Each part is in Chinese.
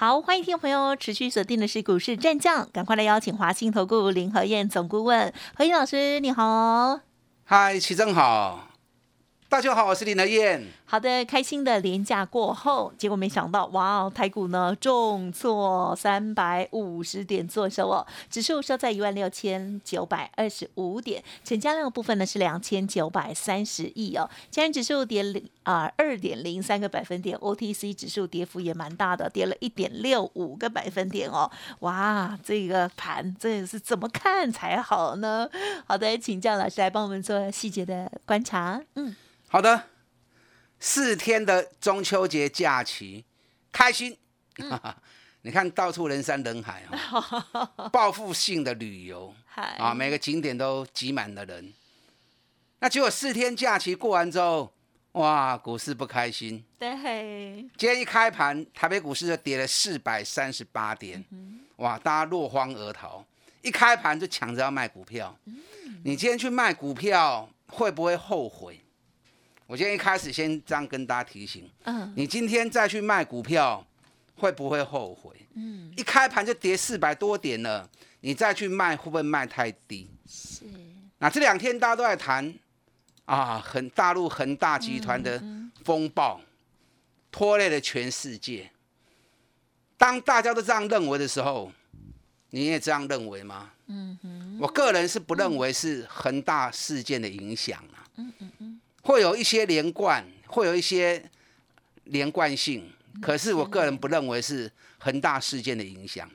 好，欢迎听众朋友持续锁定的是股市战将，赶快来邀请华信投顾林和燕总顾问何燕老师，你好。嗨，齐正好，大家好，我是林和燕。好的，开心的廉假过后，结果没想到，哇哦，台股呢重挫三百五十点做收哦，指数收在一万六千九百二十五点，成交量的部分呢是两千九百三十亿哦，加权指数跌零啊二点零三个百分点，OTC 指数跌幅也蛮大的，跌了一点六五个百分点哦，哇，这个盘这是怎么看才好呢？好的，请教老师来帮我们做细节的观察，嗯，好的。四天的中秋节假期，开心！你看到处人山人海啊，报复性的旅游啊，每个景点都挤满了人。那结果四天假期过完之后，哇，股市不开心。对，今天一开盘，台北股市就跌了四百三十八点，哇，大家落荒而逃。一开盘就抢着要卖股票，你今天去卖股票会不会后悔？我今天一开始先这样跟大家提醒，嗯，你今天再去卖股票，会不会后悔？嗯，一开盘就跌四百多点了，你再去卖会不会卖太低？是。那这两天大家都在谈啊，很大陆恒大集团的风暴，拖累了全世界。当大家都这样认为的时候，你也这样认为吗？嗯哼，我个人是不认为是恒大事件的影响啊。嗯嗯嗯。会有一些连贯，会有一些连贯性，可是我个人不认为是恒大事件的影响。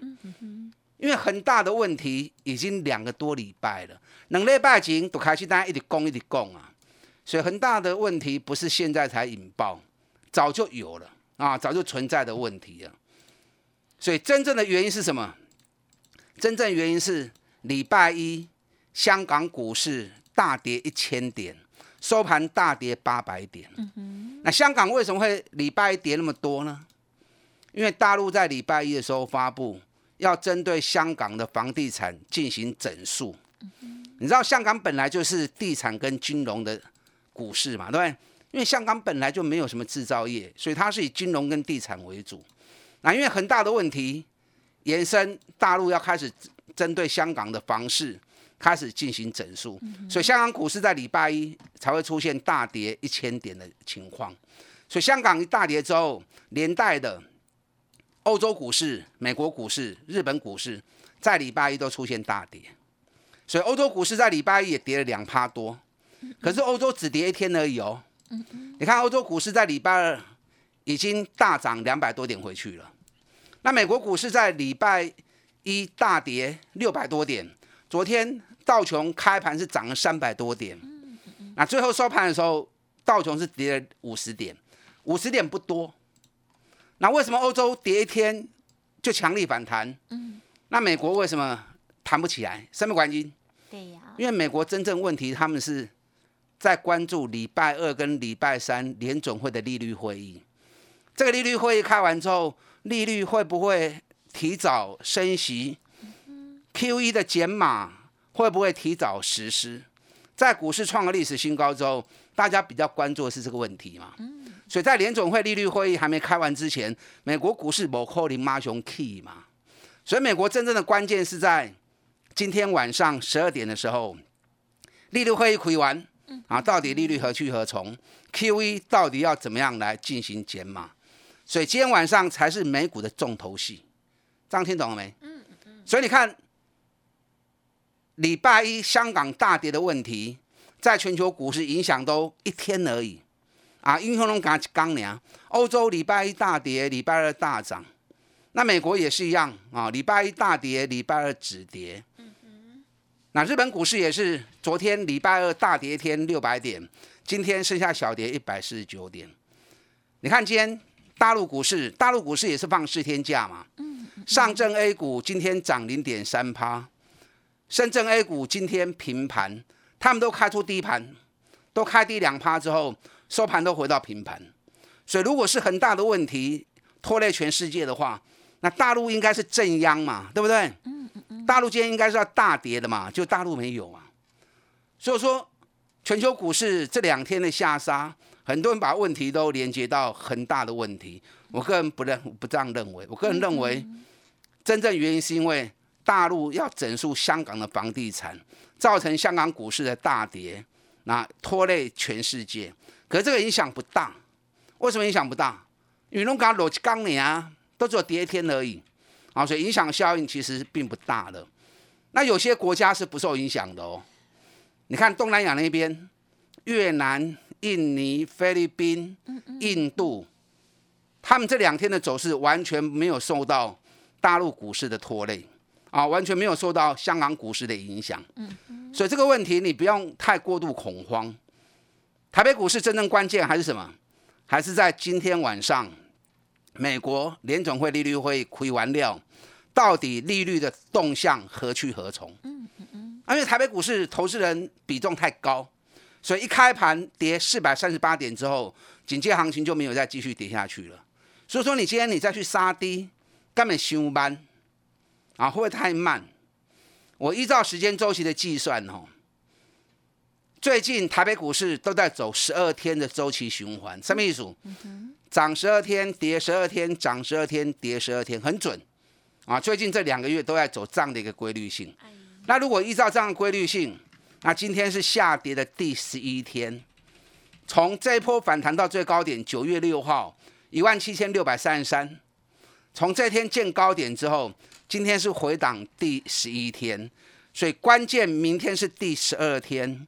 因为恒大的问题已经两个多礼拜了，两礼拜前都开始大家一直攻一直攻啊，所以恒大的问题不是现在才引爆，早就有了啊，早就存在的问题了。所以真正的原因是什么？真正原因是礼拜一香港股市大跌一千点。收盘大跌八百点，那香港为什么会礼拜一跌那么多呢？因为大陆在礼拜一的时候发布要针对香港的房地产进行整数。你知道香港本来就是地产跟金融的股市嘛，对不对？因为香港本来就没有什么制造业，所以它是以金融跟地产为主。那因为很大的问题延伸，大陆要开始针对香港的房市。开始进行整数，所以香港股市在礼拜一才会出现大跌一千点的情况。所以香港一大跌之后，连带的欧洲股市、美国股市、日本股市在礼拜一都出现大跌。所以欧洲股市在礼拜一也跌了两趴多，可是欧洲只跌一天而已哦。你看欧洲股市在礼拜二已经大涨两百多点回去了。那美国股市在礼拜一大跌六百多点。昨天道琼开盘是涨了三百多点，那最后收盘的时候，道琼是跌了五十点，五十点不多。那为什么欧洲跌一天就强力反弹？嗯，那美国为什么弹不起来？什么原因？对呀，因为美国真正问题，他们是在关注礼拜二跟礼拜三联总会的利率会议。这个利率会议开完之后，利率会不会提早升息？Q E 的减码会不会提早实施？在股市创了历史新高之后，大家比较关注的是这个问题嘛？嗯，所以在联总会利率会议还没开完之前，美国股市某扣零妈熊 key 嘛？所以美国真正的关键是在今天晚上十二点的时候，利率会议开完，啊，到底利率何去何从？Q E 到底要怎么样来进行减码？所以今天晚上才是美股的重头戏，这样听懂了没？嗯嗯，所以你看。礼拜一香港大跌的问题，在全球股市影响都一天而已，啊，英雄龙刚刚凉。欧洲礼拜一大跌，礼拜二大涨，那美国也是一样啊，礼拜一大跌，礼拜二止跌。那日本股市也是，昨天礼拜二大跌一天六百点，今天剩下小跌一百四十九点。你看今天大陆股市，大陆股市也是放四天假嘛，上证 A 股今天涨零点三趴。深圳 A 股今天平盘，他们都开出低盘，都开低两趴之后，收盘都回到平盘。所以如果是很大的问题拖累全世界的话，那大陆应该是正央嘛，对不对？嗯嗯嗯。大陆今天应该是要大跌的嘛，就大陆没有嘛。所以说，全球股市这两天的下杀，很多人把问题都连接到很大的问题。我个人不认不这样认为，我个人认为，真正原因是因为大陆要整肃香港的房地产。造成香港股市的大跌，那拖累全世界。可是这个影响不大，为什么影响不大？因为龙港逻辑刚年啊，都只有跌一天而已啊，所以影响效应其实并不大的。那有些国家是不受影响的哦。你看东南亚那边，越南、印尼、菲律宾、印度，他们这两天的走势完全没有受到大陆股市的拖累。啊，完全没有受到香港股市的影响，嗯，所以这个问题你不用太过度恐慌。台北股市真正关键还是什么？还是在今天晚上，美国联总会利率会亏完料，到底利率的动向何去何从？嗯嗯嗯。因为台北股市投资人比重太高，所以一开盘跌四百三十八点之后，紧接行情就没有再继续跌下去了。所以说，你今天你再去杀低，根本修班。啊，会不会太慢？我依照时间周期的计算哦，最近台北股市都在走十二天的周期循环，什么意思？涨十二天，跌十二天，涨十二天，跌十二天，很准啊！最近这两个月都在走这样的一个规律性。那如果依照这样的规律性，那今天是下跌的第十一天，从这一波反弹到最高点九月六号一万七千六百三十三，从这天见高点之后。今天是回档第十一天，所以关键明天是第十二天。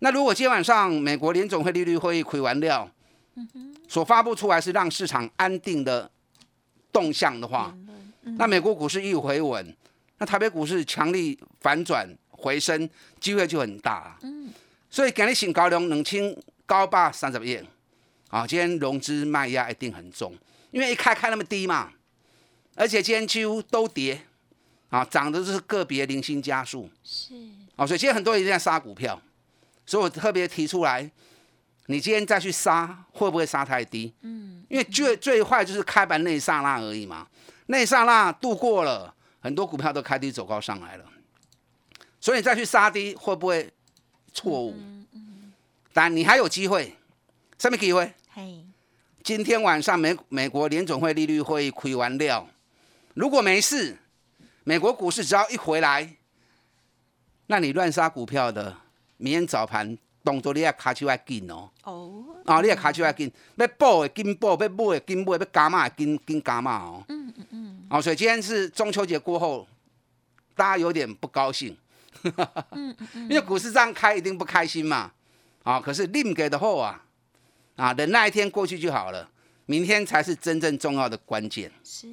那如果今天晚上美国联总会利率会议开完料，所发布出来是让市场安定的动向的话，那美国股市一回稳，那台北股市强力反转回升机会就很大。所以今日新高量两千高八三十亿，啊，今天融资卖压一定很重，因为一开开那么低嘛。而且今天几乎都跌，啊，涨的是个别零星加速，是，哦，所以今天很多人在杀股票，所以我特别提出来，你今天再去杀，会不会杀太低？嗯，因为最最坏就是开盘那一刹那而已嘛，那一刹那度过了，很多股票都开低走高上来了，所以你再去杀低会不会错误？嗯嗯，但你还有机会，什么机会？嘿，今天晚上美美国联总会利率会议开完料。如果没事，美国股市只要一回来，那你乱杀股票的，明天早盘动作你也卡起来紧哦。哦。啊，你也卡起来紧，要报的紧报，要买的紧买，要加码的紧紧加码哦。嗯嗯嗯。哦，所以今天是中秋节过后，大家有点不高兴。嗯嗯。因为股市这样开，一定不开心嘛。啊，可是另给的后啊，啊，等那一天过去就好了，明天才是真正重要的关键。是。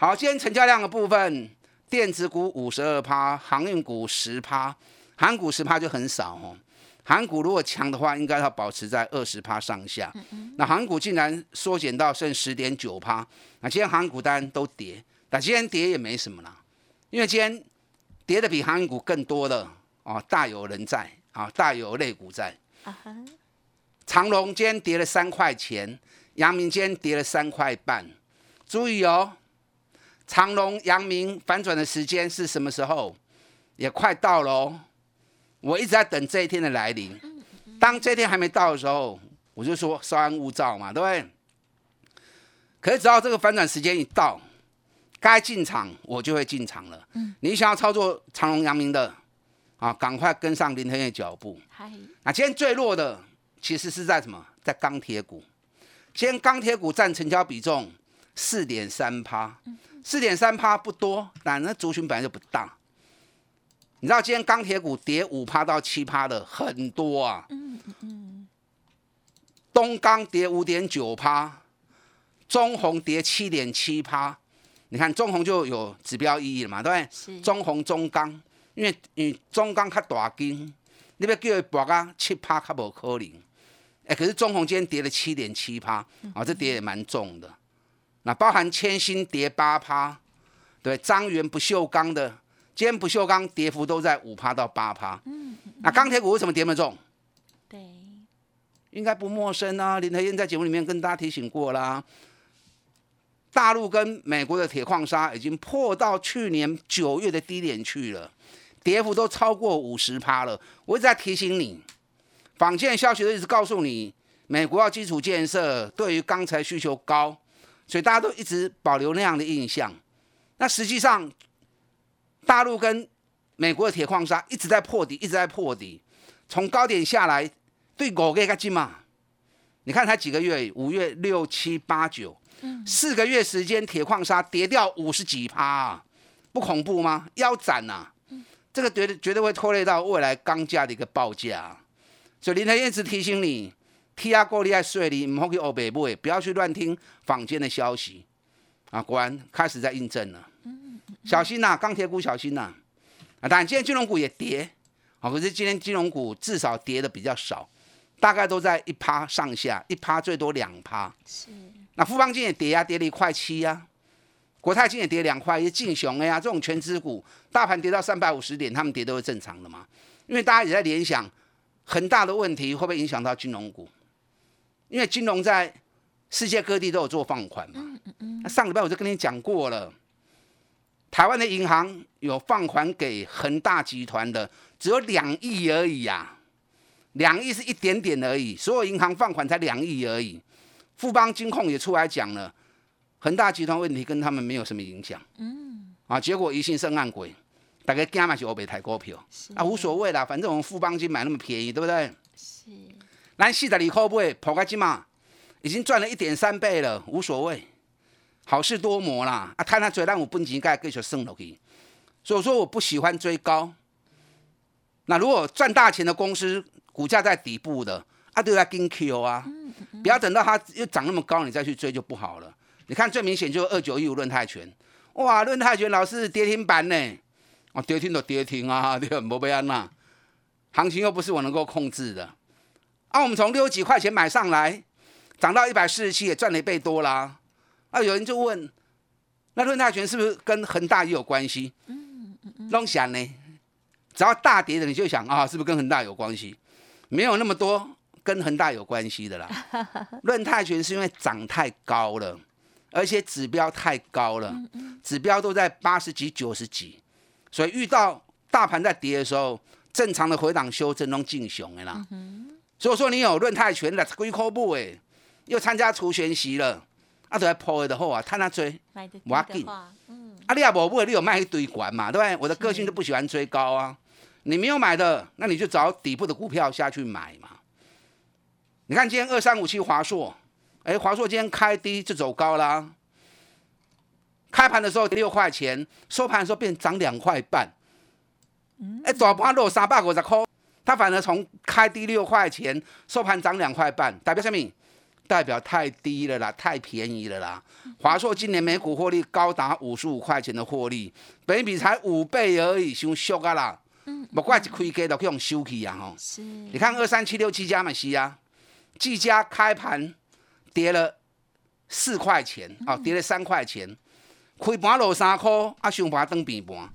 好，今天成交量的部分，电子股五十二趴，航运股十趴，航股十趴就很少哦。航股如果强的话，应该要保持在二十趴上下。那航股竟然缩减到剩十点九趴，那今天航股单都跌，但今天跌也没什么啦，因为今天跌的比航运股更多的哦，大有人在啊，大有类股在。长隆今天跌了三块钱，阳明今天跌了三块半，注意哦。长隆、阳明反转的时间是什么时候？也快到了哦！我一直在等这一天的来临。当这天还没到的时候，我就说稍安勿躁嘛，对不对？可是只要这个反转时间一到，该进场我就会进场了。你想要操作长隆、阳明的啊，赶快跟上林天的脚步。那今天最弱的其实是在什么？在钢铁股。今天钢铁股占成交比重四点三趴。四点三趴不多，但那族群本来就不大。你知道今天钢铁股跌五趴到七趴的很多啊。嗯嗯。东钢跌五点九趴，中红跌七点七趴。你看中红就有指标意义了嘛，对不对？中红中钢，因为你中钢较大金，你要叫伊博啊七趴较无可能。哎，可是中红今天跌了七点七趴，啊，这跌也蛮重的。那包含千星跌八趴，对，张元不锈钢的，今天不锈钢跌幅都在五趴到八趴。嗯那钢铁股为什么跌那么重？对，应该不陌生啊。林德燕在节目里面跟大家提醒过啦，大陆跟美国的铁矿砂已经破到去年九月的低点去了，跌幅都超过五十趴了。我一直在提醒你，坊间消息都一直告诉你，美国要基础建设，对于钢材需求高，所以大家都一直保留那样的印象。那实际上，大陆跟美国的铁矿砂一直在破底，一直在破底，从高点下来，对狗给个劲嘛？你看才几个月，五月六七八九。四个月时间，铁矿砂跌掉五十几趴，不恐怖吗？腰斩呐！这个绝对绝对会拖累到未来钢价的一个报价。所以林台燕直提醒你，T R 过你爱税你唔好去欧北部，不要去乱听坊间的消息啊！果然开始在印证了，小心呐，钢铁股小心呐！啊，当然今天金融股也跌，好，可是今天金融股至少跌的比较少，大概都在一趴上下，一趴最多两趴。是。那富邦金也跌呀，跌了一块七呀。国泰金也跌两块，也劲雄呀。这种全资股，大盘跌到三百五十点，他们跌都是正常的嘛。因为大家也在联想，很大的问题会不会影响到金融股？因为金融在世界各地都有做放款嘛。嗯嗯嗯。那上礼拜我就跟你讲过了，台湾的银行有放款给恒大集团的，只有两亿而已呀。两亿是一点点而已，所有银行放款才两亿而已。富邦金控也出来讲了，恒大集团问题跟他们没有什么影响。嗯，啊，结果疑心生暗鬼，大概加嘛是欧北台股票，啊，无所谓啦，反正我们富邦金买那么便宜，对不对？是。咱四十二块买，破个金嘛，已经赚了一点三倍了，无所谓，好事多磨啦。啊，看他追，让我本钱该继续升落去。所以说我不喜欢追高。那如果赚大钱的公司，股价在底部的。啊都要跟 Q 啊，不要等到它又涨那么高，你再去追就不好了。你看最明显就是二九一五论泰拳，哇，论泰拳老是跌停板呢，哦，跌停就跌停啊，对，莫被安呐，行情又不是我能够控制的。啊，我们从六十几块钱买上来，涨到一百四十七，也赚了一倍多啦。啊，有人就问，那论泰拳是不是跟恒大也有关系？嗯嗯嗯，弄想呢，只要大跌的你就想啊，是不是跟恒大有关系？没有那么多。跟恒大有关系的啦，论泰拳是因为涨太高了，而且指标太高了，指标都在八十几、九十几，所以遇到大盘在跌的时候，正常的回档修正中进熊的啦。所以说你有论泰拳的龟壳部哎，又参加除权息了，啊都在破的后啊，他那追，我要紧，嗯，啊你也无买，你有卖一堆管嘛，对不对？我的个性就不喜欢追高啊，你没有买的，那你就找底部的股票下去买嘛。你看今天二三五七华硕，哎，华硕今天开低就走高啦。开盘的时候六块钱，收盘的时候变涨两块半。哎，大盘落三百五十块，它反而从开低六块钱，收盘涨两块半，代表什么？代表太低了啦，太便宜了啦。华硕今年每股获利高达五十五块钱的获利，本比才五倍而已，伤俗啊啦。嗯，不怪一开价就去用收起啊吼。是。你看二三七六七加嘛是啊。技嘉开盘跌了四块钱，哦，跌了三块钱，开盘落三块，啊，上盘登平盘。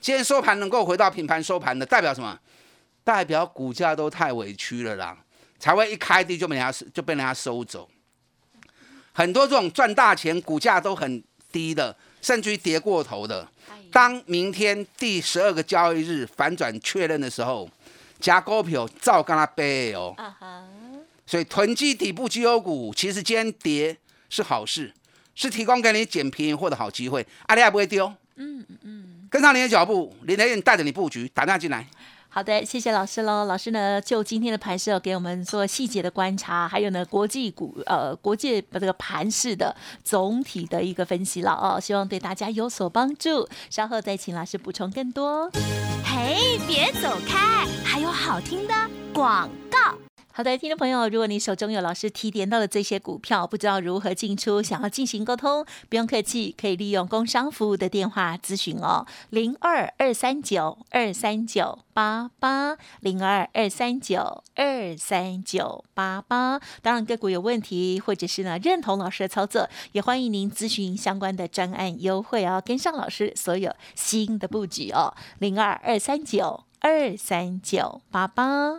今天收盘能够回到平盘收盘的，代表什么？代表股价都太委屈了啦，才会一开低就被人家就被人家收走。很多这种赚大钱，股价都很低的，甚至于跌过头的。当明天第十二个交易日反转确认的时候，加股票照跟他背哦。所以囤积底部绩优股，其实今天跌是好事，是提供给你捡便宜货的好机会。阿里也不会丢，嗯嗯嗯，跟上你的脚步，林德燕带着你布局，打电话进来。好的，谢谢老师喽。老师呢，就今天的盘势给我们做细节的观察，还有呢，国际股呃，国际这个盘势的总体的一个分析了哦，希望对大家有所帮助。稍后再请老师补充更多。嘿，别走开，还有好听的广。好的，听众朋友，如果你手中有老师提点到的这些股票，不知道如何进出，想要进行沟通，不用客气，可以利用工商服务的电话咨询哦，零二二三九二三九八八，零二二三九二三九八八。当然，个股有问题，或者是呢认同老师的操作，也欢迎您咨询相关的专案优惠哦，跟上老师所有新的布局哦，零二二三九。二三九八八。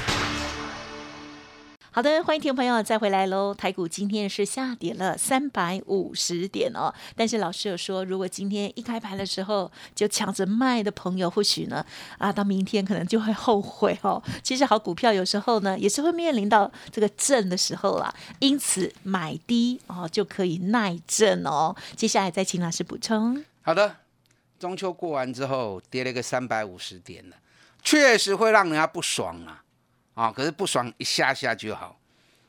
好的，欢迎听众朋友再回来喽。台股今天是下跌了三百五十点哦，但是老师有说，如果今天一开盘的时候就抢着卖的朋友，或许呢啊，到明天可能就会后悔哦。其实好股票有时候呢也是会面临到这个震的时候啦，因此买低哦就可以耐震哦。接下来再请老师补充。好的，中秋过完之后跌了个三百五十点了，确实会让人家不爽啊。啊，可是不爽一下下就好，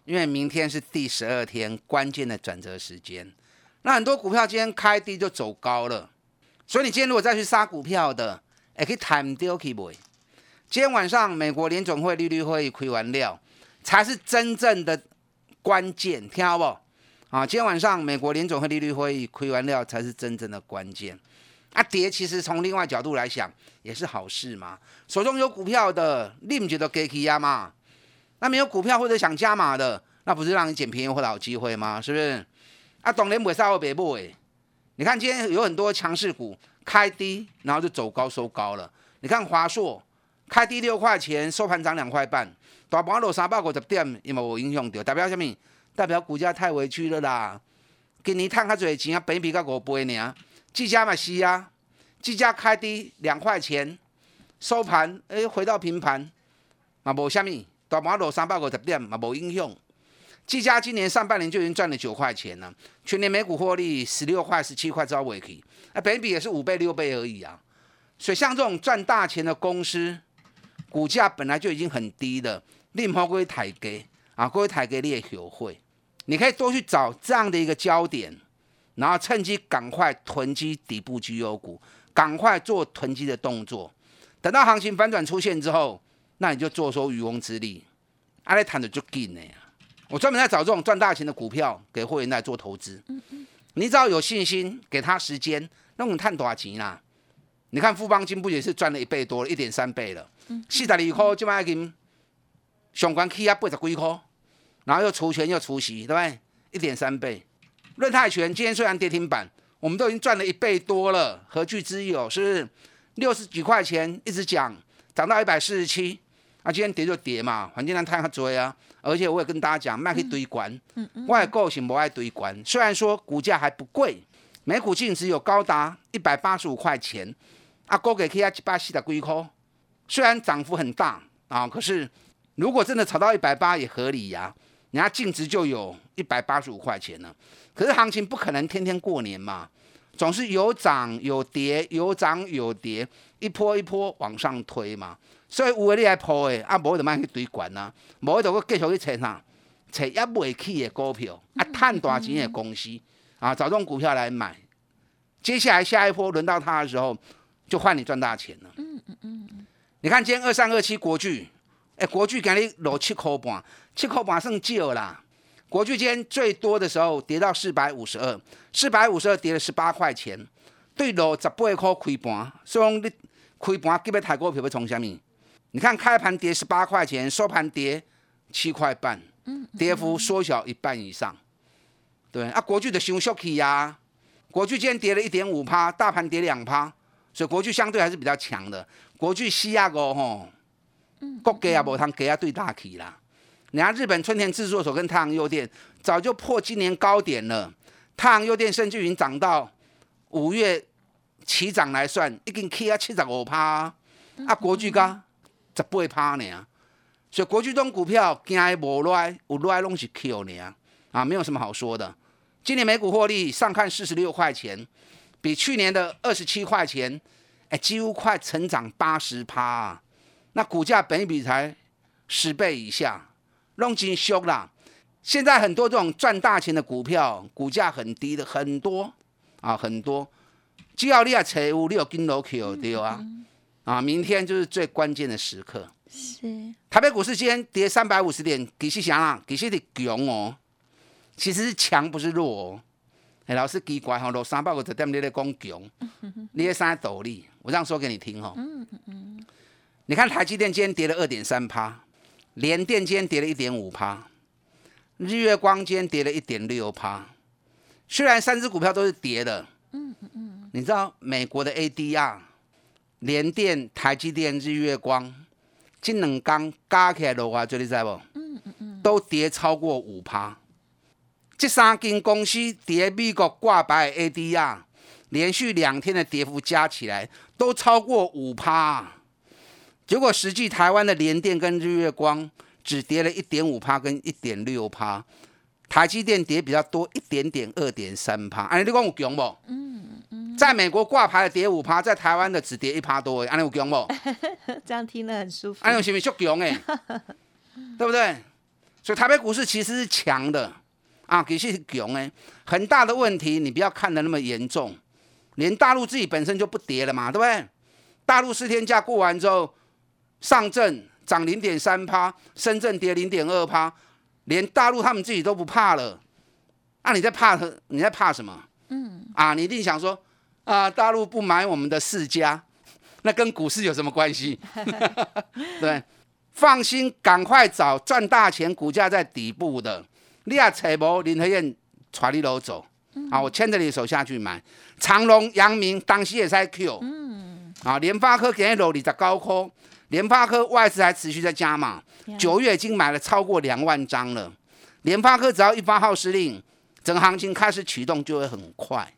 因为明天是第十二天关键的转折时间。那很多股票今天开低就走高了，所以你今天如果再去杀股票的，也可以 time deal 去买。今天晚上美国联总会利率会议亏完料，才是真正的关键，听好不？啊，今天晚上美国联总会利率会议亏完料，才是真正的关键。啊，跌其实从另外角度来想也是好事嘛。手中有股票的，你不觉得给起压嘛？那没有股票或者想加码的，那不是让你捡便宜或者好机会吗？是不是？啊，懂年尾稍微别不哎？你看今天有很多强势股开低，然后就走高收高了。你看华硕开低六块钱，收盘涨两块半，大盘落三百五十点，有没有影响到？代表什么？代表股价太委屈了啦。今年赚较多钱啊，比比较五倍呢。技嘉嘛是啊，技嘉开低两块钱，收盘哎回到平盘，嘛无虾米，大盘落三百五十点嘛无影响。技嘉今年上半年就已经赚了九块钱了，全年每股获利十六块、十七块招尾去，啊，本比也是五倍、六倍而已啊。所以像这种赚大钱的公司，股价本来就已经很低了，另抛各位抬给啊，各位抬给你也学会，你可以多去找这样的一个焦点。然后趁机赶快囤积底部绩优股，赶快做囤积的动作。等到行情反转出现之后，那你就坐收渔翁之利。阿来谈的就紧呢我专门在找这种赚大钱的股票给会员来做投资。你只要有信心，给他时间，那我们赚多少钱啦？你看富邦金不也是赚了一倍多，一点三倍了？四十二块就买金，上关起啊八十几块，然后又除权又除息，对不对？一点三倍。润泰拳今天虽然跌停板，我们都已经赚了一倍多了，何惧之有？是不是六十几块钱一直讲，涨到一百四十七，啊，今天跌就跌嘛，反正让太阳追啊。而且我也跟大家讲，卖去堆关，我也个性不爱堆关。虽然说股价还不贵，每股净值有高达一百八十五块钱，啊，高给 K I 七八四的龟壳，虽然涨幅很大啊，可是如果真的炒到一百八也合理呀，人家净值就有一百八十五块钱呢。可是行情不可能天天过年嘛，总是有涨有跌，有涨有跌，一波一波往上推嘛。所以有诶你来破诶，啊无就卖去堆管呐，无就搁继续去找啥，找也未起的股票，啊赚大钱的公司，啊找这种股票来买。接下来下一波轮到它的时候，就换你赚大钱了。嗯嗯嗯。你看今天二三二七国巨，哎国巨今日落七块半，七块半算少啦。国巨间最多的时候跌到四百五十二，四百五十二跌了十八块钱，对落十八块开盘，所以你开盘基本太股票要从什么？你看开盘跌十八块钱，收盘跌七块半，跌幅缩小一半以上。对啊，国巨的熊小气呀，国巨今天跌了一点五趴，大盘跌两趴，所以国巨相对还是比较强的。国巨西亚股吼，国家也无通给啊对大起啦。人家日本春田制作所跟太阳诱电早就破今年高点了，太阳诱电甚至已经涨到五月起涨来算，已经起啊七十五趴，啊国巨噶十八趴呢，所以国巨东股票惊伊无来，有来拢是 Q 呢啊，没有什么好说的。今年每股获利上看四十六块钱，比去年的二十七块钱，哎，几乎快成长八十趴啊。那股价本比才十倍以下，拢真俗啦。现在很多这种赚大钱的股票，股价很低的很多啊，很多。只要你啊财务，你有跟楼 Q 对啊，啊，明天就是最关键的时刻。是台北股市今天跌三百五十点，其实想啊，其实的强哦。其实是强不是弱哦。哎，老师奇怪吼，落三百五十点你在讲强，你在啥道理？我这样说给你听哦。嗯嗯嗯。你看台积电今天跌了二点三趴，联电今天跌了一点五趴，日月光今天跌了一点六趴。虽然三只股票都是跌的，嗯嗯。你知道美国的 ADR，联电、台积电、日月光，这两刚加起来的话，这你知不？嗯嗯嗯。都跌超过五趴。这三间公司跌美国挂牌 ADR，连续两天的跌幅加起来都超过五趴。结果实际台湾的联电跟日月光只跌了一点五趴跟一点六趴，台积电跌比较多一点点二点三趴。安尼你讲有强不？嗯嗯。在美国挂牌的跌五趴，在台湾的只跌一趴多，安尼有强不？这样听了很舒服。安尼是不是足强哎？对不对？所以台北股市其实是强的。啊，其实强哎，很大的问题，你不要看的那么严重。连大陆自己本身就不跌了嘛，对不对？大陆四天假过完之后，上证涨零点三趴，深圳跌零点二趴，连大陆他们自己都不怕了。啊，你在怕他？你在怕什么？嗯，啊，你一定想说，啊，大陆不买我们的世家，那跟股市有什么关系？对，放心，赶快找赚大钱，股价在底部的。你也找无林和燕传你路走，啊，我牵着你的手下去买长隆、阳明，当时也在 Q，嗯，啊，联发科给你落你在高科，联发科外资还持续在加码，九月已经买了超过两万张了。联发科只要一发号施令，整个行情开始启动就会很快。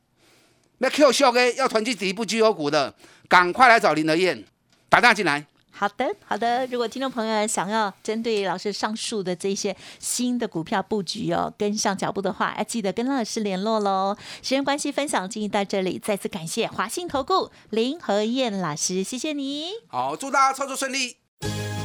那 Q 秀 K 要囤积底部绩优股的，赶快来找林德燕，打电话进来。好的，好的。如果听众朋友想要针对老师上述的这些新的股票布局哦，跟上脚步的话，要记得跟老师联络喽。时间关系，分享进行到这里，再次感谢华信投顾林和燕老师，谢谢你。好，祝大家操作顺利。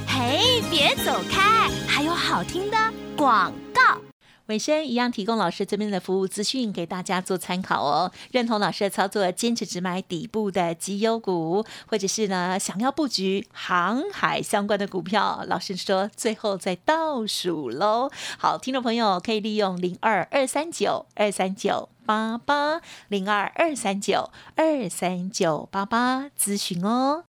嘿，别走开，还有好听的广告。尾声一样提供老师这边的服务资讯给大家做参考哦。认同老师的操作，坚持只买底部的绩优股，或者是呢想要布局航海相关的股票，老师说最后再倒数喽。好，听众朋友可以利用零二二三九二三九八八零二二三九二三九八八咨询哦。